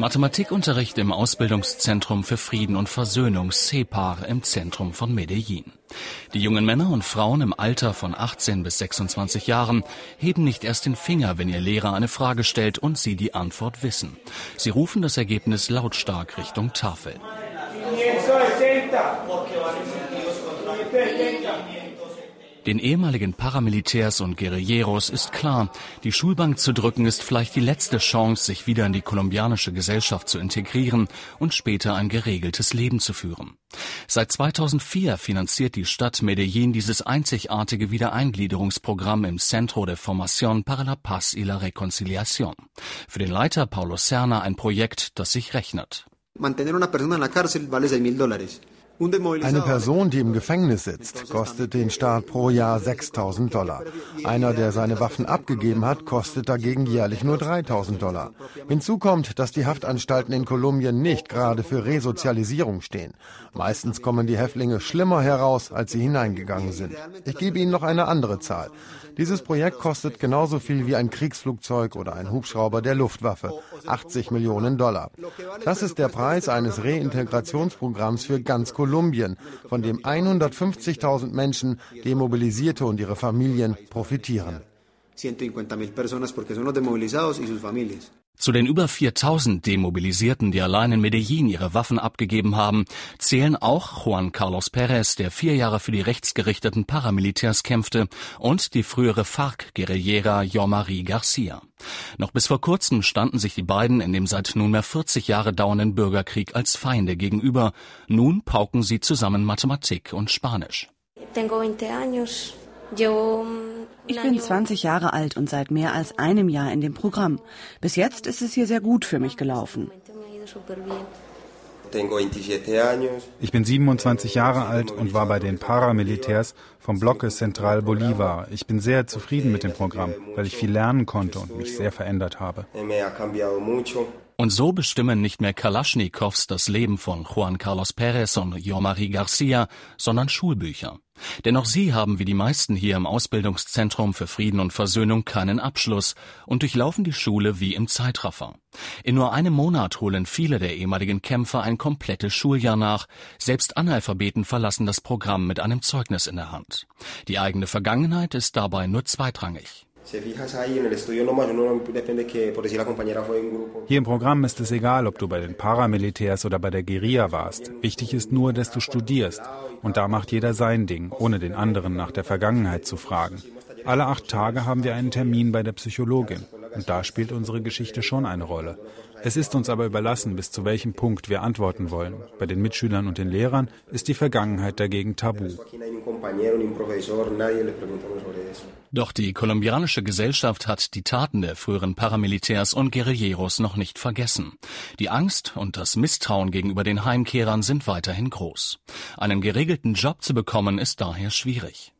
Mathematikunterricht im Ausbildungszentrum für Frieden und Versöhnung CEPAR im Zentrum von Medellin. Die jungen Männer und Frauen im Alter von 18 bis 26 Jahren heben nicht erst den Finger, wenn ihr Lehrer eine Frage stellt und sie die Antwort wissen. Sie rufen das Ergebnis lautstark Richtung Tafel. Den ehemaligen Paramilitärs und Guerilleros ist klar, die Schulbank zu drücken ist vielleicht die letzte Chance, sich wieder in die kolumbianische Gesellschaft zu integrieren und später ein geregeltes Leben zu führen. Seit 2004 finanziert die Stadt Medellin dieses einzigartige Wiedereingliederungsprogramm im Centro de Formación para la Paz y la Reconciliación. Für den Leiter Paulo Serna ein Projekt, das sich rechnet. Mantener una persona en la cárcel vale 6 mil dólares. Eine Person, die im Gefängnis sitzt, kostet den Staat pro Jahr 6000 Dollar. Einer, der seine Waffen abgegeben hat, kostet dagegen jährlich nur 3000 Dollar. Hinzu kommt, dass die Haftanstalten in Kolumbien nicht gerade für Resozialisierung stehen. Meistens kommen die Häftlinge schlimmer heraus, als sie hineingegangen sind. Ich gebe Ihnen noch eine andere Zahl. Dieses Projekt kostet genauso viel wie ein Kriegsflugzeug oder ein Hubschrauber der Luftwaffe. 80 Millionen Dollar. Das ist der Preis eines Reintegrationsprogramms für ganz Kolumbien, von dem 150.000 Menschen, Demobilisierte und ihre Familien profitieren. 150.000 personas porque son los desmovilizados y sus familias. Zu den über 4000 Demobilisierten, die allein in Medellin ihre Waffen abgegeben haben, zählen auch Juan Carlos Pérez, der vier Jahre für die rechtsgerichteten Paramilitärs kämpfte, und die frühere FARC-Guerillera Jean-Marie Garcia. Noch bis vor kurzem standen sich die beiden in dem seit nunmehr 40 Jahre dauernden Bürgerkrieg als Feinde gegenüber. Nun pauken sie zusammen Mathematik und Spanisch. Tengo 20 años. Ich bin 20 Jahre alt und seit mehr als einem Jahr in dem Programm. Bis jetzt ist es hier sehr gut für mich gelaufen. Ich bin 27 Jahre alt und war bei den Paramilitärs vom Bloque Central Bolivar. Ich bin sehr zufrieden mit dem Programm, weil ich viel lernen konnte und mich sehr verändert habe. Und so bestimmen nicht mehr Kalaschnikows das Leben von Juan Carlos Pérez und Jean-Marie Garcia, sondern Schulbücher. Denn auch sie haben wie die meisten hier im Ausbildungszentrum für Frieden und Versöhnung keinen Abschluss und durchlaufen die Schule wie im Zeitraffer. In nur einem Monat holen viele der ehemaligen Kämpfer ein komplettes Schuljahr nach. Selbst Analphabeten verlassen das Programm mit einem Zeugnis in der Hand. Die eigene Vergangenheit ist dabei nur zweitrangig. Hier im Programm ist es egal, ob du bei den Paramilitärs oder bei der Guerilla warst. Wichtig ist nur, dass du studierst. Und da macht jeder sein Ding, ohne den anderen nach der Vergangenheit zu fragen. Alle acht Tage haben wir einen Termin bei der Psychologin. Und da spielt unsere Geschichte schon eine Rolle. Es ist uns aber überlassen, bis zu welchem Punkt wir antworten wollen. Bei den Mitschülern und den Lehrern ist die Vergangenheit dagegen tabu. Doch die kolumbianische Gesellschaft hat die Taten der früheren Paramilitärs und Guerilleros noch nicht vergessen. Die Angst und das Misstrauen gegenüber den Heimkehrern sind weiterhin groß. Einen geregelten Job zu bekommen ist daher schwierig.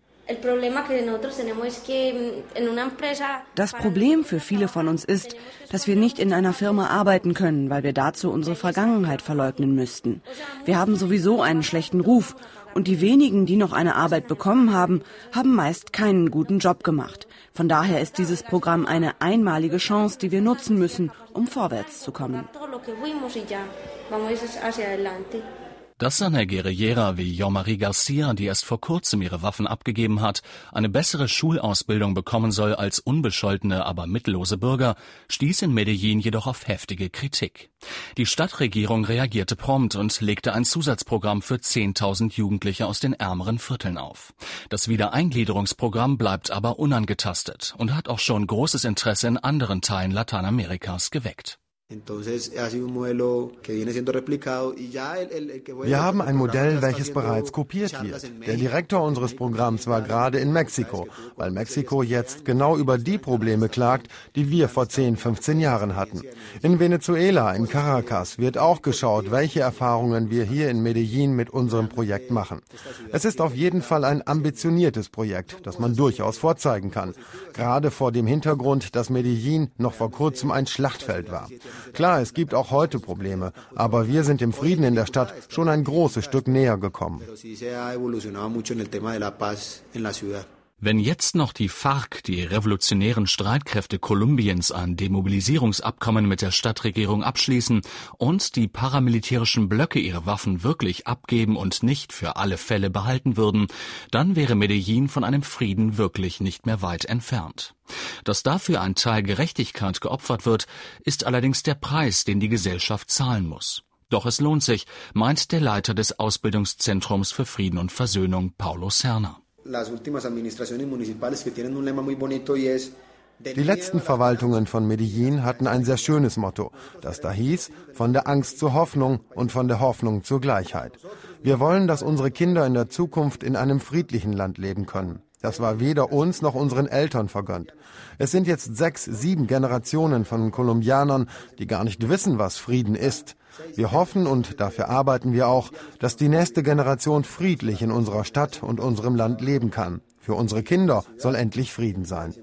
Das Problem für viele von uns ist, dass wir nicht in einer Firma arbeiten können, weil wir dazu unsere Vergangenheit verleugnen müssten. Wir haben sowieso einen schlechten Ruf und die wenigen, die noch eine Arbeit bekommen haben, haben meist keinen guten Job gemacht. Von daher ist dieses Programm eine einmalige Chance, die wir nutzen müssen, um vorwärts zu kommen. Dass eine Guerillera wie Jean-Marie Garcia, die erst vor kurzem ihre Waffen abgegeben hat, eine bessere Schulausbildung bekommen soll als unbescholtene, aber mittellose Bürger, stieß in Medellin jedoch auf heftige Kritik. Die Stadtregierung reagierte prompt und legte ein Zusatzprogramm für 10.000 Jugendliche aus den ärmeren Vierteln auf. Das Wiedereingliederungsprogramm bleibt aber unangetastet und hat auch schon großes Interesse in anderen Teilen Lateinamerikas geweckt. Wir haben ein Modell, welches bereits kopiert wird. Der Direktor unseres Programms war gerade in Mexiko, weil Mexiko jetzt genau über die Probleme klagt, die wir vor 10, 15 Jahren hatten. In Venezuela, in Caracas, wird auch geschaut, welche Erfahrungen wir hier in Medellin mit unserem Projekt machen. Es ist auf jeden Fall ein ambitioniertes Projekt, das man durchaus vorzeigen kann. Gerade vor dem Hintergrund, dass Medellin noch vor kurzem ein Schlachtfeld war. Klar, es gibt auch heute Probleme, aber wir sind dem Frieden in der Stadt schon ein großes Stück näher gekommen. Wenn jetzt noch die FARC, die revolutionären Streitkräfte Kolumbiens, ein Demobilisierungsabkommen mit der Stadtregierung abschließen und die paramilitärischen Blöcke ihre Waffen wirklich abgeben und nicht für alle Fälle behalten würden, dann wäre Medellin von einem Frieden wirklich nicht mehr weit entfernt. Dass dafür ein Teil Gerechtigkeit geopfert wird, ist allerdings der Preis, den die Gesellschaft zahlen muss. Doch es lohnt sich, meint der Leiter des Ausbildungszentrums für Frieden und Versöhnung, Paulo Serna. Die letzten Verwaltungen von Medellin hatten ein sehr schönes Motto, das da hieß, von der Angst zur Hoffnung und von der Hoffnung zur Gleichheit. Wir wollen, dass unsere Kinder in der Zukunft in einem friedlichen Land leben können. Das war weder uns noch unseren Eltern vergönnt. Es sind jetzt sechs, sieben Generationen von Kolumbianern, die gar nicht wissen, was Frieden ist. Wir hoffen und dafür arbeiten wir auch, dass die nächste Generation friedlich in unserer Stadt und unserem Land leben kann. Für unsere Kinder soll endlich Frieden sein.